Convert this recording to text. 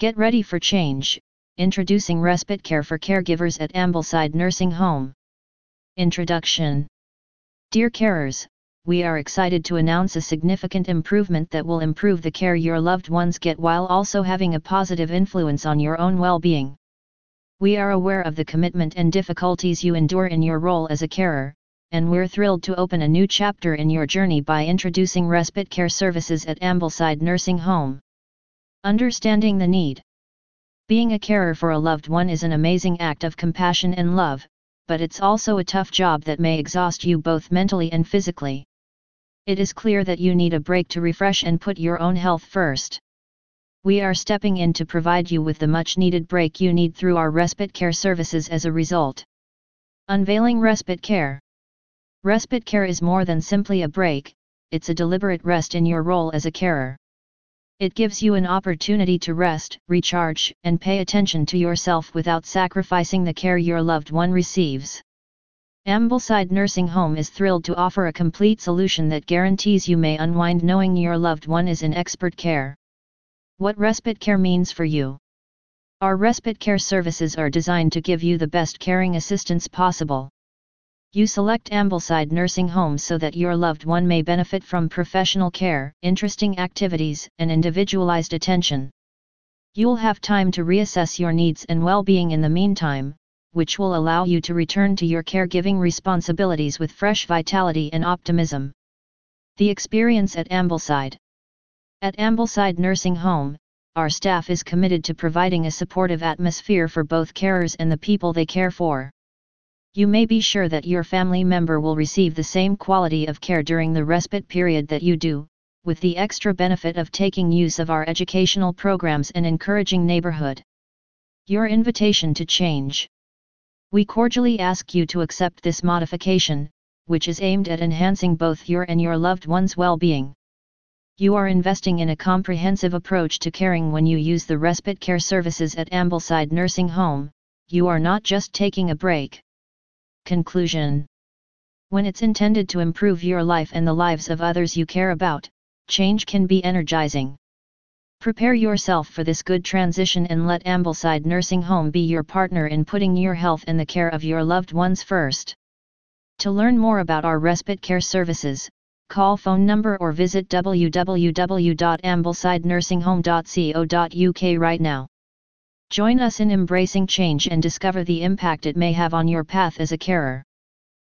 Get ready for change, introducing respite care for caregivers at Ambleside Nursing Home. Introduction Dear carers, we are excited to announce a significant improvement that will improve the care your loved ones get while also having a positive influence on your own well-being. We are aware of the commitment and difficulties you endure in your role as a carer, and we're thrilled to open a new chapter in your journey by introducing respite care services at Ambleside Nursing Home. Understanding the need. Being a carer for a loved one is an amazing act of compassion and love, but it's also a tough job that may exhaust you both mentally and physically. It is clear that you need a break to refresh and put your own health first. We are stepping in to provide you with the much needed break you need through our respite care services as a result. Unveiling Respite Care Respite care is more than simply a break, it's a deliberate rest in your role as a carer. It gives you an opportunity to rest, recharge, and pay attention to yourself without sacrificing the care your loved one receives. Ambleside Nursing Home is thrilled to offer a complete solution that guarantees you may unwind knowing your loved one is in expert care. What respite care means for you. Our respite care services are designed to give you the best caring assistance possible. You select Ambleside Nursing Home so that your loved one may benefit from professional care, interesting activities, and individualized attention. You'll have time to reassess your needs and well-being in the meantime, which will allow you to return to your caregiving responsibilities with fresh vitality and optimism. The experience at Ambleside At Ambleside Nursing Home, our staff is committed to providing a supportive atmosphere for both carers and the people they care for. You may be sure that your family member will receive the same quality of care during the respite period that you do, with the extra benefit of taking use of our educational programs and encouraging neighborhood. Your invitation to change. We cordially ask you to accept this modification, which is aimed at enhancing both your and your loved one's well-being. You are investing in a comprehensive approach to caring when you use the respite care services at Ambleside Nursing Home, you are not just taking a break. Conclusion When it's intended to improve your life and the lives of others you care about, change can be energizing. Prepare yourself for this good transition and let Ambleside Nursing Home be your partner in putting your health and the care of your loved ones first. To learn more about our respite care services, call phone number or visit www.amblesidenursingHome.co.uk right now. Join us in embracing change and discover the impact it may have on your path as a carer.